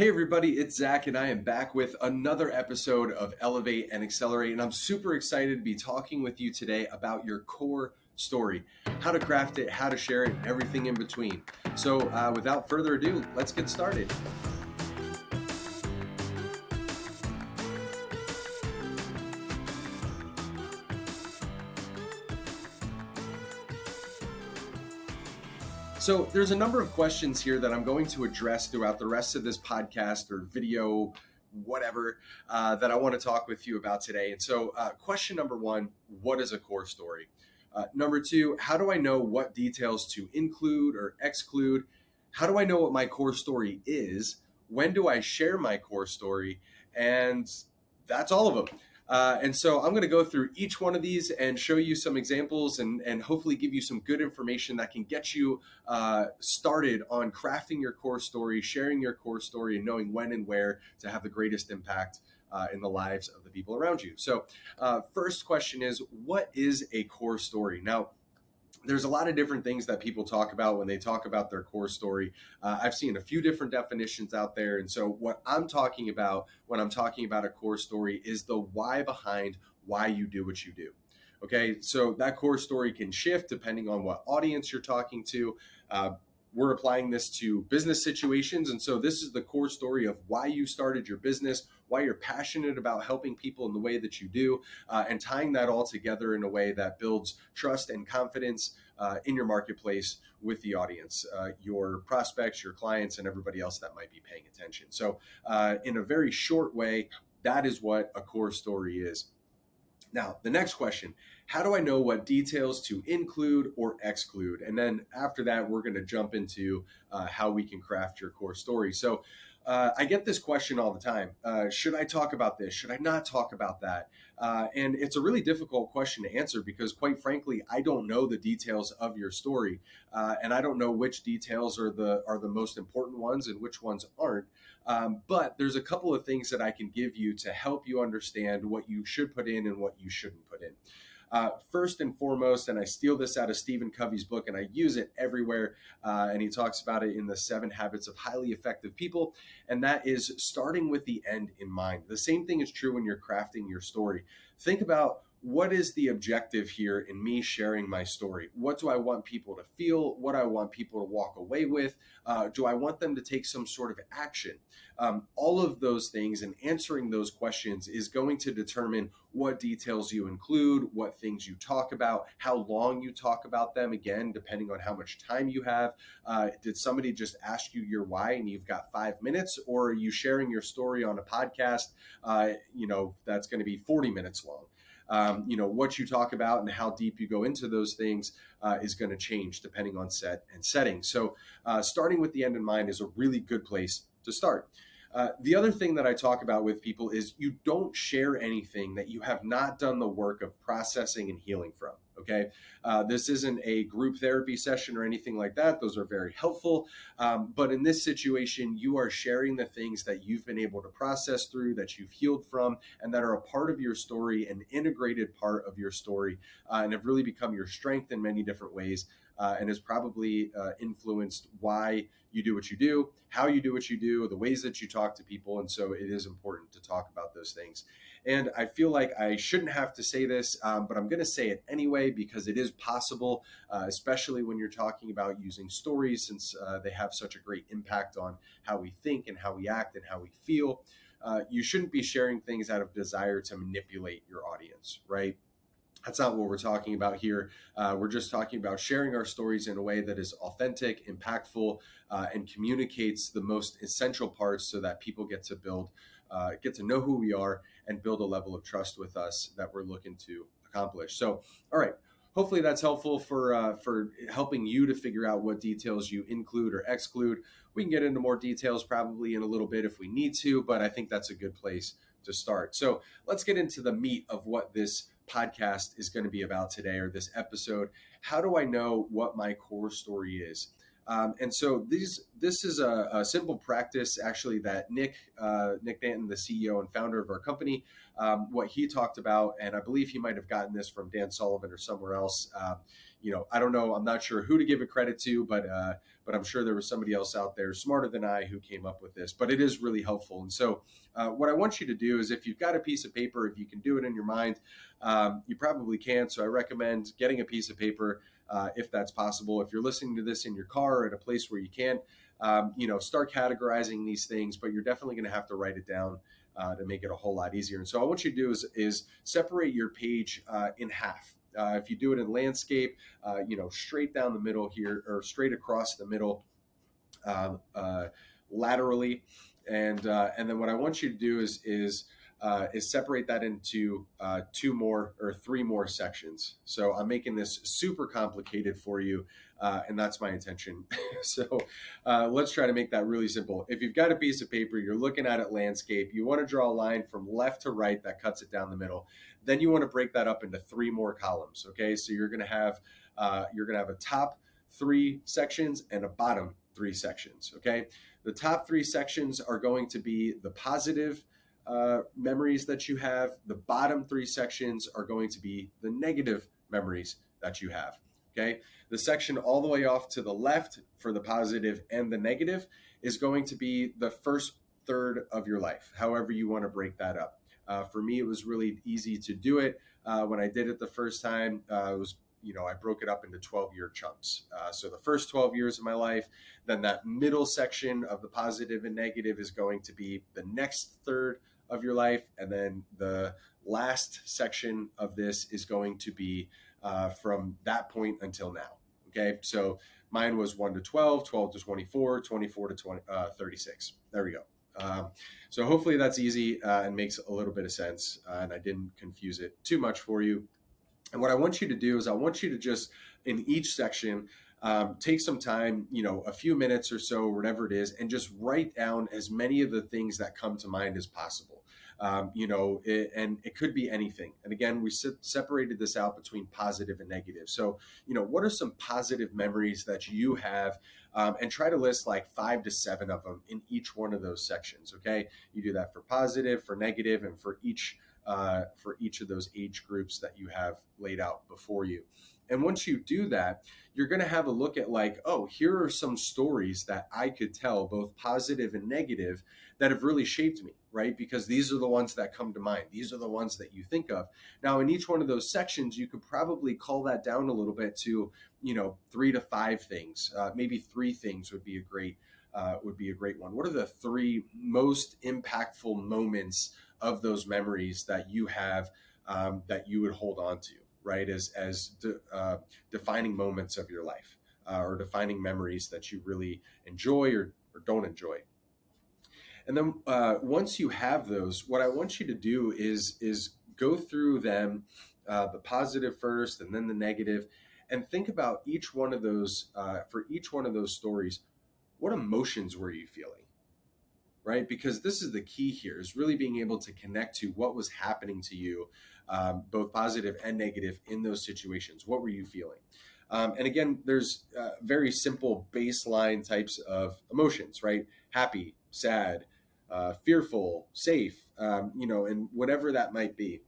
Hey, everybody, it's Zack, and I am back with another episode of Elevate and Accelerate. And I'm super excited to be talking with you today about your core story, how to craft it, how to share it, everything in between. So, uh, without further ado, let's get started. So, there's a number of questions here that I'm going to address throughout the rest of this podcast or video, whatever, uh, that I want to talk with you about today. And so, uh, question number one What is a core story? Uh, number two, how do I know what details to include or exclude? How do I know what my core story is? When do I share my core story? And that's all of them. Uh, and so I'm going to go through each one of these and show you some examples and, and hopefully give you some good information that can get you uh, started on crafting your core story, sharing your core story, and knowing when and where to have the greatest impact uh, in the lives of the people around you. So, uh, first question is what is a core story? Now, there's a lot of different things that people talk about when they talk about their core story. Uh, I've seen a few different definitions out there. And so, what I'm talking about when I'm talking about a core story is the why behind why you do what you do. Okay, so that core story can shift depending on what audience you're talking to. Uh, we're applying this to business situations. And so, this is the core story of why you started your business, why you're passionate about helping people in the way that you do, uh, and tying that all together in a way that builds trust and confidence uh, in your marketplace with the audience, uh, your prospects, your clients, and everybody else that might be paying attention. So, uh, in a very short way, that is what a core story is. Now, the next question How do I know what details to include or exclude? And then after that, we're going to jump into uh, how we can craft your core story. So, uh, I get this question all the time. Uh, should I talk about this? Should I not talk about that? Uh, and it's a really difficult question to answer because, quite frankly, I don't know the details of your story, uh, and I don't know which details are the are the most important ones and which ones aren't. Um, but there's a couple of things that I can give you to help you understand what you should put in and what you shouldn't put in. Uh, first and foremost, and I steal this out of Stephen Covey's book and I use it everywhere. Uh, and he talks about it in the seven habits of highly effective people. And that is starting with the end in mind. The same thing is true when you're crafting your story. Think about what is the objective here in me sharing my story? What do I want people to feel? What I want people to walk away with? Uh, do I want them to take some sort of action? Um, all of those things and answering those questions is going to determine what details you include, what things you talk about, how long you talk about them, again, depending on how much time you have. Uh, did somebody just ask you your why and you've got five minutes, or are you sharing your story on a podcast? Uh, you know, that's going to be 40 minutes long um, you know what you talk about and how deep you go into those things uh, is going to change depending on set and setting. So uh, starting with the end in mind is a really good place to start. Uh, the other thing that I talk about with people is you don't share anything that you have not done the work of processing and healing from. Okay. Uh, this isn't a group therapy session or anything like that. Those are very helpful. Um, but in this situation, you are sharing the things that you've been able to process through, that you've healed from, and that are a part of your story, an integrated part of your story, uh, and have really become your strength in many different ways uh, and has probably uh, influenced why you do what you do, how you do what you do, the ways that you talk to people. And so it is important to talk about those things. And I feel like I shouldn't have to say this, um, but I'm going to say it anyway because it is possible, uh, especially when you're talking about using stories, since uh, they have such a great impact on how we think and how we act and how we feel. Uh, you shouldn't be sharing things out of desire to manipulate your audience, right? That's not what we're talking about here. Uh, we're just talking about sharing our stories in a way that is authentic, impactful, uh, and communicates the most essential parts so that people get to build, uh, get to know who we are, and build a level of trust with us that we're looking to accomplish. So, all right. Hopefully that's helpful for uh, for helping you to figure out what details you include or exclude. We can get into more details probably in a little bit if we need to, but I think that's a good place to start. So let's get into the meat of what this podcast is going to be about today or this episode. How do I know what my core story is? Um, and so these this is a, a, simple practice actually that Nick uh, Nick Danton, the CEO and founder of our company, um, what he talked about, and I believe he might have gotten this from Dan Sullivan or somewhere else. Um, you know, I don't know. I'm not sure who to give it credit to, but uh, but I'm sure there was somebody else out there smarter than I who came up with this. But it is really helpful. And so, uh, what I want you to do is, if you've got a piece of paper, if you can do it in your mind, um, you probably can. So I recommend getting a piece of paper uh, if that's possible. If you're listening to this in your car or at a place where you can, um, you know, start categorizing these things. But you're definitely going to have to write it down. Uh, to make it a whole lot easier. And so, I want you to do is, is separate your page uh, in half. Uh, if you do it in landscape, uh, you know, straight down the middle here or straight across the middle um, uh, laterally. And, and then what I want you to do is, is, uh, is separate that into uh, two more or three more sections. So I'm making this super complicated for you, uh, and that's my intention. so uh, let's try to make that really simple. If you've got a piece of paper, you're looking at it landscape, you want to draw a line from left to right that cuts it down the middle. Then you want to break that up into three more columns. Okay, so you're going to have uh, you're going to have a top three sections and a bottom three sections. Okay, the top three sections are going to be the positive uh, memories that you have. The bottom three sections are going to be the negative memories that you have. Okay, the section all the way off to the left for the positive and the negative is going to be the first third of your life, however you want to break that up. Uh, for me, it was really easy to do it. Uh, when I did it the first time, uh, it was you know I broke it up into 12 year chunks. Uh, so the first 12 years of my life, then that middle section of the positive and negative is going to be the next third of your life, and then the last section of this is going to be uh, from that point until now. Okay, so mine was 1 to 12, 12 to 24, 24 to 20, uh, 36. There we go. Um, so hopefully that's easy uh, and makes a little bit of sense, uh, and I didn't confuse it too much for you. And what I want you to do is I want you to just in each section um, take some time, you know, a few minutes or so, whatever it is, and just write down as many of the things that come to mind as possible. Um, you know, it, and it could be anything. And again, we se- separated this out between positive and negative. So, you know, what are some positive memories that you have? Um, and try to list like five to seven of them in each one of those sections. Okay, you do that for positive, for negative, and for each uh, for each of those age groups that you have laid out before you. And once you do that, you're going to have a look at like, oh, here are some stories that I could tell, both positive and negative, that have really shaped me, right? Because these are the ones that come to mind. These are the ones that you think of. Now, in each one of those sections, you could probably call that down a little bit to, you know, three to five things. Uh, maybe three things would be a great uh, would be a great one. What are the three most impactful moments of those memories that you have um, that you would hold on to? Right? As as de, uh, defining moments of your life uh, or defining memories that you really enjoy or, or don't enjoy. And then uh, once you have those, what I want you to do is is go through them, uh, the positive first, and then the negative, and think about each one of those uh, for each one of those stories. What emotions were you feeling? Right? Because this is the key here is really being able to connect to what was happening to you um, both positive and negative in those situations. What were you feeling? Um, and again, there's uh, very simple baseline types of emotions, right? Happy, sad, uh, fearful, safe, um, you know, and whatever that might be.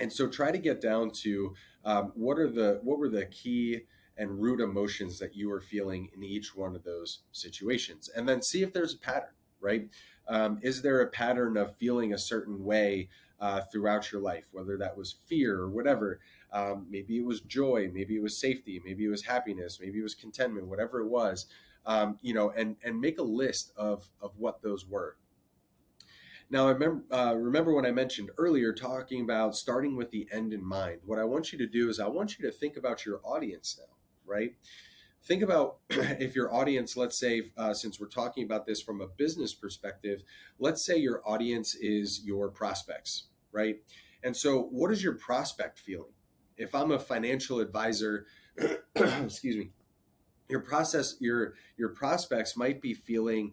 And so try to get down to um, what are the what were the key and root emotions that you were feeling in each one of those situations, and then see if there's a pattern, right? Um, is there a pattern of feeling a certain way uh, throughout your life, whether that was fear or whatever. Um, maybe it was joy, maybe it was safety, maybe it was happiness, maybe it was contentment, whatever it was. Um, you know, and and make a list of of what those were. Now, I remember uh, remember when I mentioned earlier talking about starting with the end in mind. What I want you to do is I want you to think about your audience now, right? Think about if your audience let's say uh, since we're talking about this from a business perspective let's say your audience is your prospects right? And so, what is your prospect feeling? If I'm a financial advisor, excuse me, your process, your your prospects might be feeling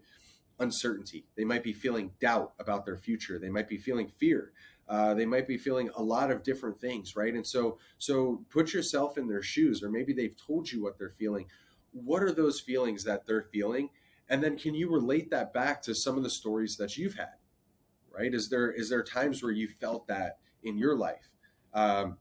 uncertainty. They might be feeling doubt about their future. They might be feeling fear. Uh, they might be feeling a lot of different things, right? And so, so put yourself in their shoes, or maybe they've told you what they're feeling. what are those feelings that they're feeling and then can you relate that back to some of the stories that you've had right is there is there times where you felt that in your life um,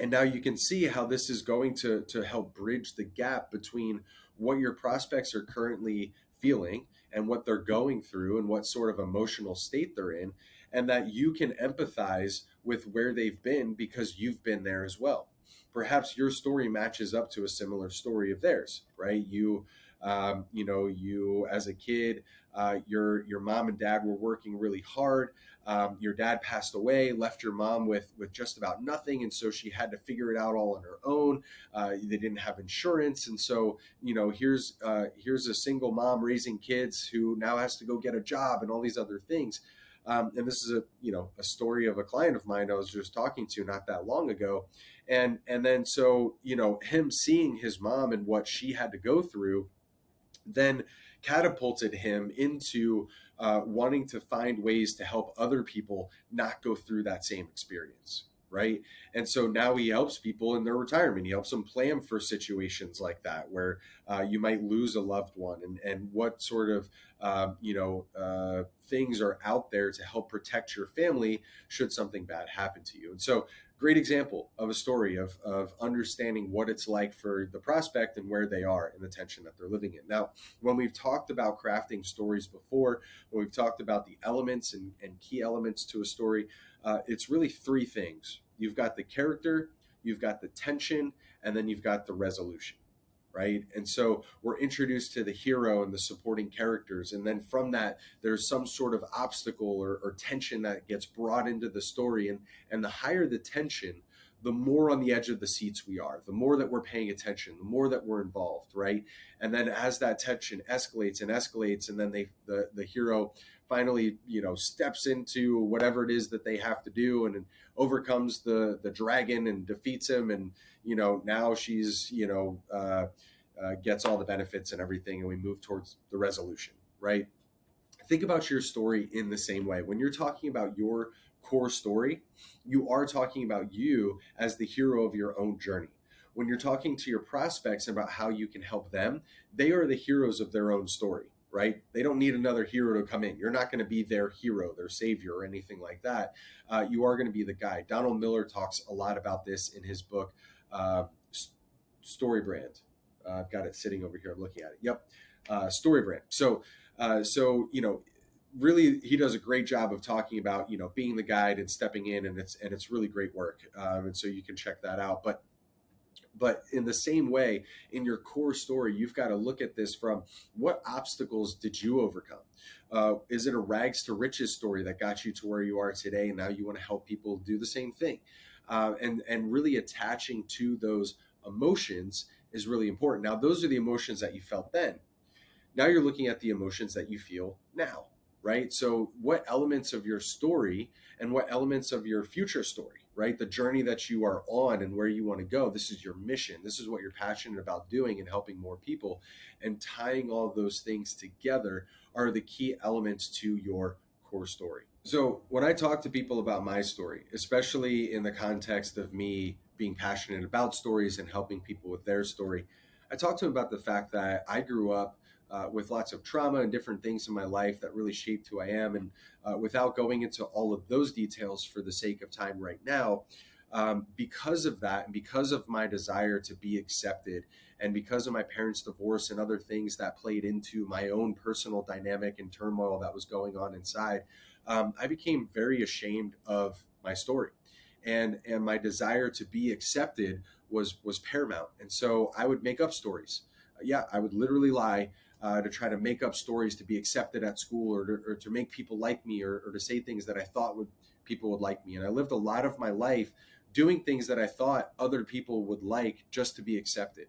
and now you can see how this is going to to help bridge the gap between what your prospects are currently feeling and what they're going through and what sort of emotional state they're in and that you can empathize with where they've been because you've been there as well. Perhaps your story matches up to a similar story of theirs right? You um, you know you as a kid uh, your your mom and dad were working really hard. Um, your dad passed away left your mom with with just about nothing and so she had to figure it out all on her own. Uh, they didn't have insurance and so you know here's uh, here's a single mom raising kids who now has to go get a job and all these other things um, and this is a you know a story of a client of mine I was just talking to not that long ago, and and then so you know him seeing his mom and what she had to go through, then catapulted him into uh, wanting to find ways to help other people not go through that same experience right? And so now he helps people in their retirement. He helps them plan for situations like that where uh, you might lose a loved one, and and what sort of um, you know uh, things are out there to help protect your family should something bad happen to you. And so, great example of a story of of understanding what it's like for the prospect and where they are in the tension that they're living in. Now, when we've talked about crafting stories before, when we've talked about the elements and, and key elements to a story uh, it's really three things you've got the character, you've got the tension, and then you've got the resolution, right? And so we're introduced to the hero and the supporting characters. And then from that, there's some sort of obstacle or, or tension that gets brought into the story. And, and the higher the tension, the more on the edge of the seats we are, the more that we're paying attention, the more that we're involved, right? And then as that tension escalates and escalates, and then they the the hero finally, you know, steps into whatever it is that they have to do and overcomes the the dragon and defeats him, and you know now she's you know uh, uh, gets all the benefits and everything, and we move towards the resolution, right? Think about your story in the same way when you're talking about your core story, you are talking about you as the hero of your own journey. When you're talking to your prospects about how you can help them, they are the heroes of their own story, right? They don't need another hero to come in. You're not going to be their hero, their savior, or anything like that. Uh, you are going to be the guy. Donald Miller talks a lot about this in his book, uh, Story Brand. Uh, I've got it sitting over here. I'm looking at it. Yep, uh, Story Brand. So, uh, so you know, really he does a great job of talking about you know being the guide and stepping in and it's and it's really great work. Um, and so you can check that out. But but in the same way in your core story you've got to look at this from what obstacles did you overcome? Uh, is it a rags to riches story that got you to where you are today and now you want to help people do the same thing? Uh, and and really attaching to those emotions is really important. Now those are the emotions that you felt then. Now you're looking at the emotions that you feel now right? So, what elements of your story and what elements of your future story, right? The journey that you are on and where you want to go. This is your mission. This is what you're passionate about doing and helping more people. And tying all those things together are the key elements to your core story. So, when I talk to people about my story, especially in the context of me being passionate about stories and helping people with their story, I talk to them about the fact that I grew up uh, with lots of trauma and different things in my life that really shaped who I am. And uh, without going into all of those details for the sake of time right now, um, because of that, and because of my desire to be accepted, and because of my parents' divorce and other things that played into my own personal dynamic and turmoil that was going on inside, um, I became very ashamed of my story. And, and my desire to be accepted was was paramount, and so I would make up stories. Yeah, I would literally lie uh, to try to make up stories to be accepted at school or to, or to make people like me or, or, to say things that I thought would people would like me. And I lived a lot of my life doing things that I thought other people would like just to be accepted.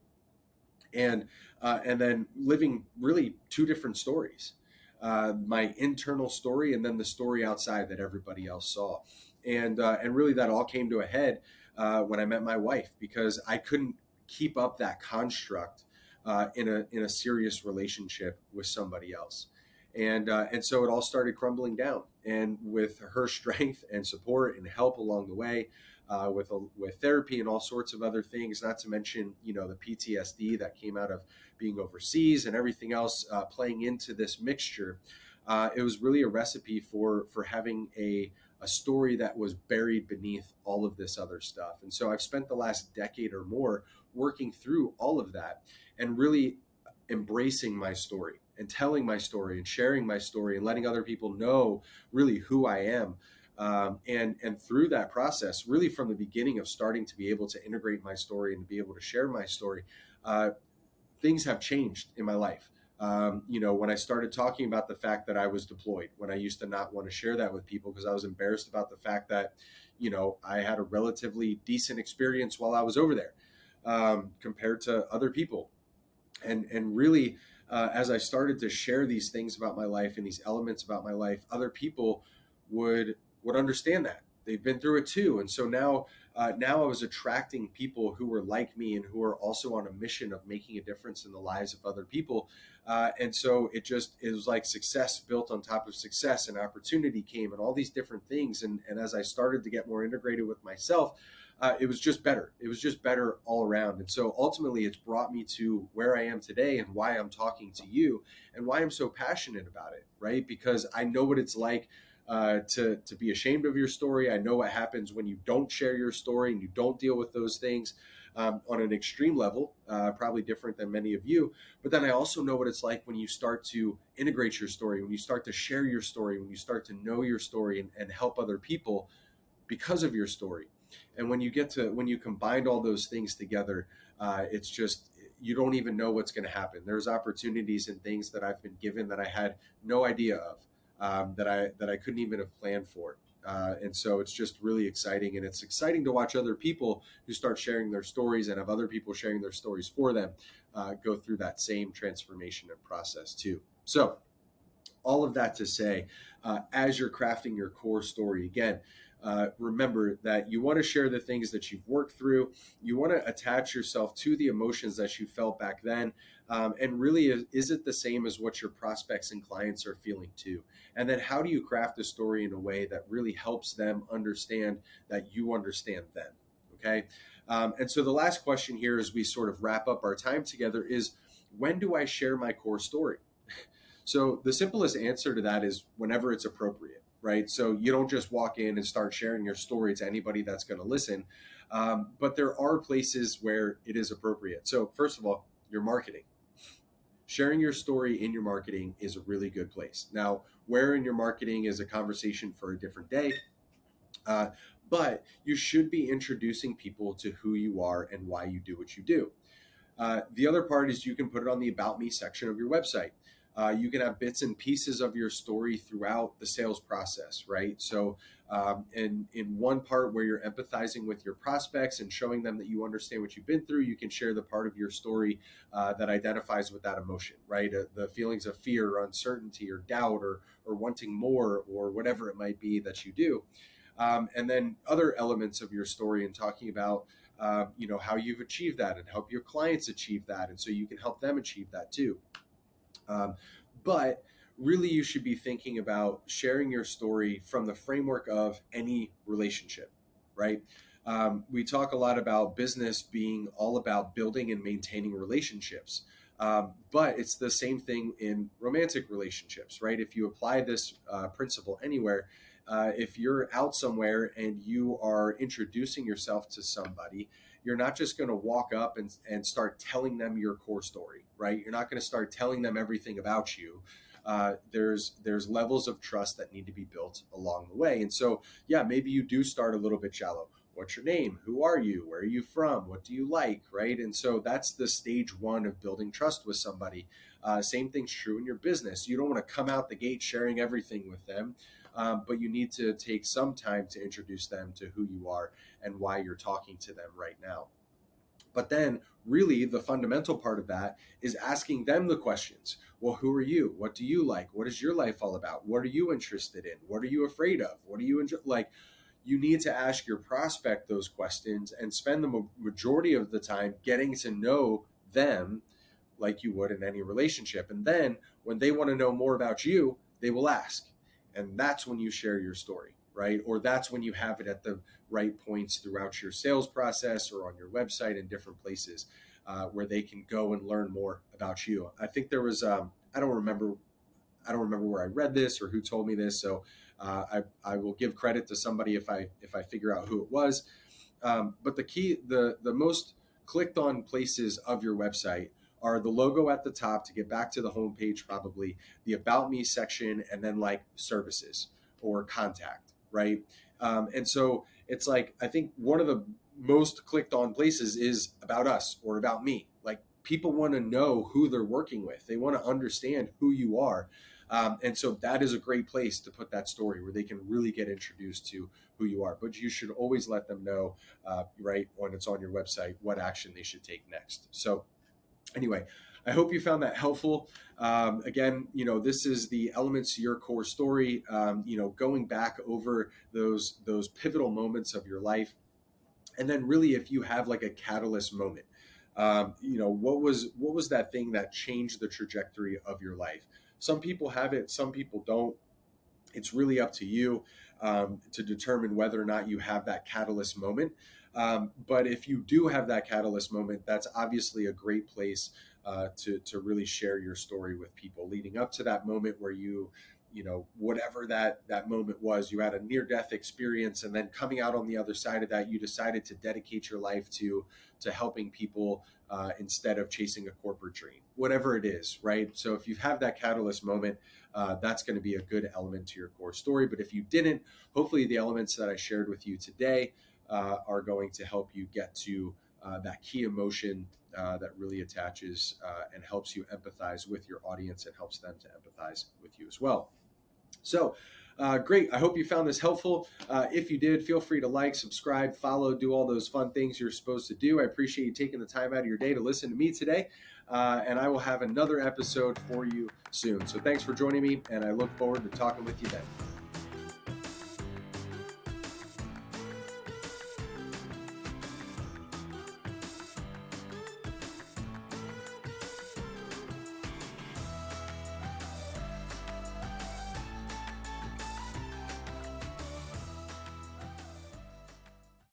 And uh, and then living really two different stories. Uh, my internal story and then the story outside that everybody else saw. And uh, and really that all came to a head uh, when I met my wife because I couldn't keep up that construct uh, in a in a serious relationship with somebody else, and uh, and so it all started crumbling down. And with her strength and support and help along the way, uh, with a, with therapy and all sorts of other things. Not to mention, you know, the PTSD that came out of being overseas and everything else uh, playing into this mixture. Uh, it was really a recipe for for having a a story that was buried beneath all of this other stuff. And so I've spent the last decade or more working through all of that and really embracing my story and telling my story and sharing my story and letting other people know really who I am. Um, and and through that process, really from the beginning of starting to be able to integrate my story and to be able to share my story, uh, things have changed in my life. Um, you know, when I started talking about the fact that I was deployed, when I used to not want to share that with people because I was embarrassed about the fact that, you know, I had a relatively decent experience while I was over there um, compared to other people, and and really uh, as I started to share these things about my life and these elements about my life, other people would would understand that they've been through it too. And so now, uh, now I was attracting people who were like me and who are also on a mission of making a difference in the lives of other people. Uh, and so it just it was like success built on top of success, and opportunity came, and all these different things. And and as I started to get more integrated with myself, uh, it was just better. It was just better all around. And so ultimately, it's brought me to where I am today and why I'm talking to you and why I'm so passionate about it, right? Because I know what it's like uh, to, to be ashamed of your story. I know what happens when you don't share your story and you don't deal with those things. Um, on an extreme level, uh, probably different than many of you. But then I also know what it's like when you start to integrate your story, when you start to share your story, when you start to know your story and, and help other people because of your story. And when you get to when you combine all those things together, uh, it's just you don't even know what's going to happen. There's opportunities and things that I've been given that I had no idea of, um, that I that I couldn't even have planned for. Uh, and so it's just really exciting, and it's exciting to watch other people who start sharing their stories and have other people sharing their stories for them uh, go through that same transformation and process too. So, all of that to say, uh, as you're crafting your core story, again, uh, remember that you want to share the things that you've worked through. You want to attach yourself to the emotions that you felt back then. Um, and really, is, is it the same as what your prospects and clients are feeling too? And then, how do you craft a story in a way that really helps them understand that you understand them? Okay. Um, and so, the last question here, as we sort of wrap up our time together, is when do I share my core story? so, the simplest answer to that is whenever it's appropriate right? So you don't just walk in and start sharing your story to anybody that's going to listen. Um, but there are places where it is appropriate. So, first of all, your marketing. Sharing your story in your marketing is a really good place. Now, where in your marketing is a conversation for a different day. Uh, but you should be introducing people to who you are and why you do what you do. Uh, the other part is you can put it on the About Me section of your website. Uh, you can have bits and pieces of your story throughout the sales process, right? So, um, in in one part where you're empathizing with your prospects and showing them that you understand what you've been through, you can share the part of your story uh, that identifies with that emotion, right? Uh, the feelings of fear, or uncertainty, or doubt, or or wanting more, or whatever it might be that you do, um, and then other elements of your story and talking about. Uh, you know how you've achieved that and help your clients achieve that and so you can help them achieve that too um, but really, you should be thinking about sharing your story from the framework of any relationship, right? Um, we talk a lot about business being all about building and maintaining relationships. Um, but it's the same thing in romantic relationships, right? If you apply this uh, principle anywhere, uh, if you're out somewhere and you are introducing yourself to somebody you're not just going to walk up and, and start telling them your core story, right? You're not going to start telling them everything about you. Uh, there's there's levels of trust that need to be built along the way, and so yeah, maybe you do start a little bit shallow. What's your name? Who are you? Where are you from? What do you like? Right, and so that's the stage one of building trust with somebody. Uh, same thing's true in your business. You don't want to come out the gate sharing everything with them um, but you need to take some time to introduce them to who you are and why you're talking to them right now. But then, really, the fundamental part of that is asking them the questions. Well, who are you? What do you like? What is your life all about? What are you interested in? What are you afraid of? What are you enjoy? Like, you need to ask your prospect those questions and spend the majority of the time getting to know them like you would in any relationship. And then when they want to know more about you, they will ask and that's when you share your story right? Or that's when you have it at the right points throughout your sales process or on your website in different places uh, where they can go and learn more about you. I think there was, um, I don't remember, I don't remember where I read this or who told me this. So uh, I, I will give credit to somebody if I if I figure out who it was. Um, but the key, the the most clicked on places of your website are the logo at the top to get back to the homepage, probably the about me section, and then like services or contact, right? Um, and so it's like I think one of the most clicked on places is about us or about me. Like people want to know who they're working with. They want to understand who you are. Um, and so that is a great place to put that story where they can really get introduced to who you are. But you should always let them know, uh, right, when it's on your website, what action they should take next. So, anyway, I hope you found that helpful. Um, again, you know, this is the elements your core story. Um, you know, going back over those those pivotal moments of your life, and then really, if you have like a catalyst moment, um, you know, what was what was that thing that changed the trajectory of your life? Some people have it, some people don't. It's really up to you um, to determine whether or not you have that catalyst moment. Um, but if you do have that catalyst moment, that's obviously a great place uh, to to really share your story with people. Leading up to that moment where you you know whatever that that moment was you had a near death experience and then coming out on the other side of that you decided to dedicate your life to to helping people uh, instead of chasing a corporate dream. Whatever it is right? So if you have that catalyst moment uh, that's going to be a good element to your core story. But if you didn't hopefully the elements that i shared with you today uh, are going to help you get to uh, that key emotion uh, that really attaches uh, and helps you empathize with your audience and helps them to empathize with you as well. So, uh, great. I hope you found this helpful. Uh, if you did, feel free to like, subscribe, follow, do all those fun things you're supposed to do. I appreciate you taking the time out of your day to listen to me today. Uh, and I will have another episode for you soon. So, thanks for joining me, and I look forward to talking with you then.